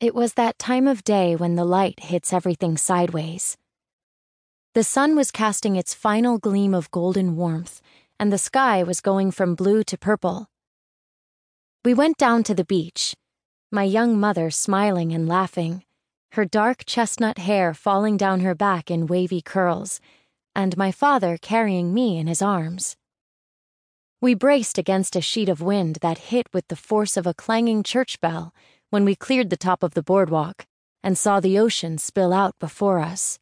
It was that time of day when the light hits everything sideways. The sun was casting its final gleam of golden warmth, and the sky was going from blue to purple. We went down to the beach, my young mother smiling and laughing, her dark chestnut hair falling down her back in wavy curls, and my father carrying me in his arms. We braced against a sheet of wind that hit with the force of a clanging church bell when we cleared the top of the boardwalk and saw the ocean spill out before us.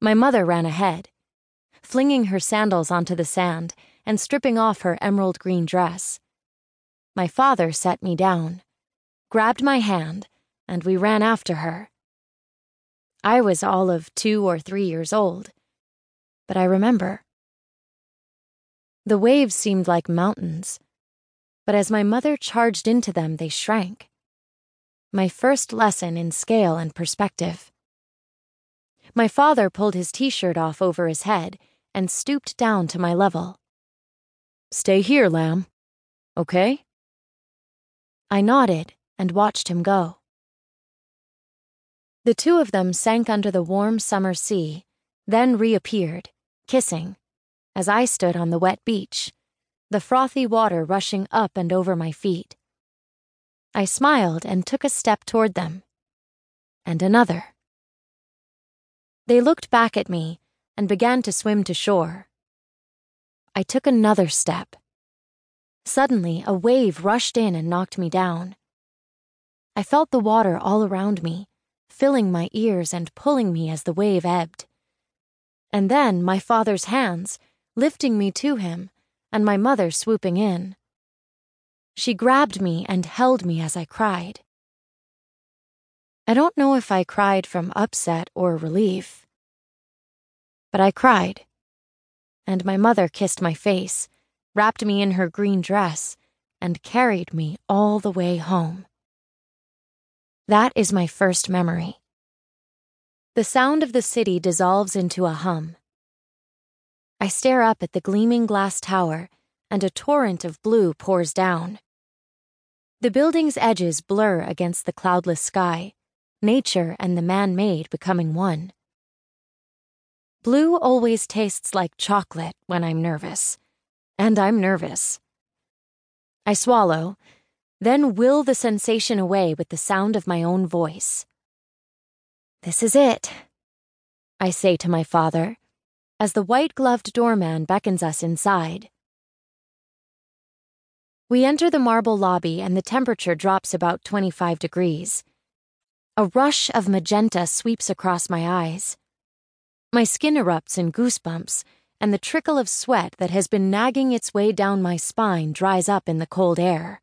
My mother ran ahead, flinging her sandals onto the sand and stripping off her emerald green dress. My father set me down, grabbed my hand, and we ran after her. I was all of two or three years old, but I remember. The waves seemed like mountains, but as my mother charged into them, they shrank my first lesson in scale and perspective. My father pulled his t shirt off over his head and stooped down to my level. Stay here, lamb. Okay? I nodded and watched him go. The two of them sank under the warm summer sea, then reappeared, kissing, as I stood on the wet beach, the frothy water rushing up and over my feet. I smiled and took a step toward them. And another. They looked back at me and began to swim to shore. I took another step. Suddenly, a wave rushed in and knocked me down. I felt the water all around me, filling my ears and pulling me as the wave ebbed. And then my father's hands, lifting me to him, and my mother swooping in. She grabbed me and held me as I cried. I don't know if I cried from upset or relief, but I cried. And my mother kissed my face, wrapped me in her green dress, and carried me all the way home. That is my first memory. The sound of the city dissolves into a hum. I stare up at the gleaming glass tower and a torrent of blue pours down. The building's edges blur against the cloudless sky, nature and the man made becoming one. Blue always tastes like chocolate when I'm nervous, and I'm nervous. I swallow, then will the sensation away with the sound of my own voice. This is it, I say to my father, as the white gloved doorman beckons us inside. We enter the marble lobby and the temperature drops about 25 degrees. A rush of magenta sweeps across my eyes. My skin erupts in goosebumps, and the trickle of sweat that has been nagging its way down my spine dries up in the cold air.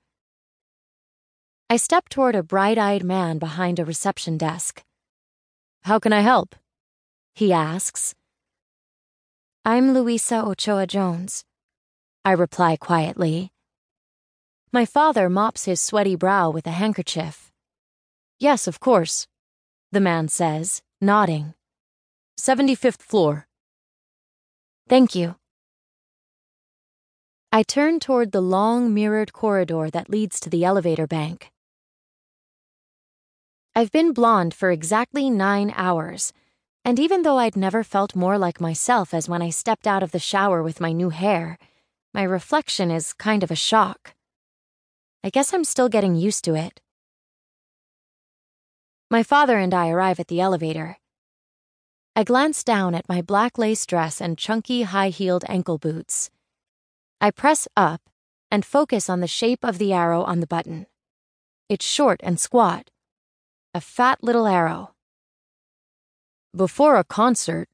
I step toward a bright eyed man behind a reception desk. How can I help? He asks. I'm Luisa Ochoa Jones. I reply quietly. My father mops his sweaty brow with a handkerchief. Yes, of course, the man says, nodding. 75th floor. Thank you. I turn toward the long mirrored corridor that leads to the elevator bank. I've been blonde for exactly nine hours, and even though I'd never felt more like myself as when I stepped out of the shower with my new hair, my reflection is kind of a shock. I guess I'm still getting used to it. My father and I arrive at the elevator. I glance down at my black lace dress and chunky high heeled ankle boots. I press up and focus on the shape of the arrow on the button. It's short and squat. A fat little arrow. Before a concert,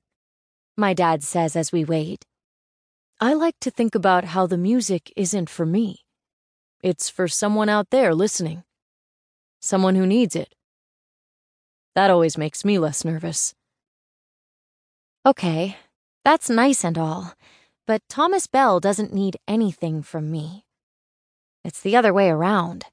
my dad says as we wait, I like to think about how the music isn't for me. It's for someone out there listening. Someone who needs it. That always makes me less nervous. Okay, that's nice and all, but Thomas Bell doesn't need anything from me. It's the other way around.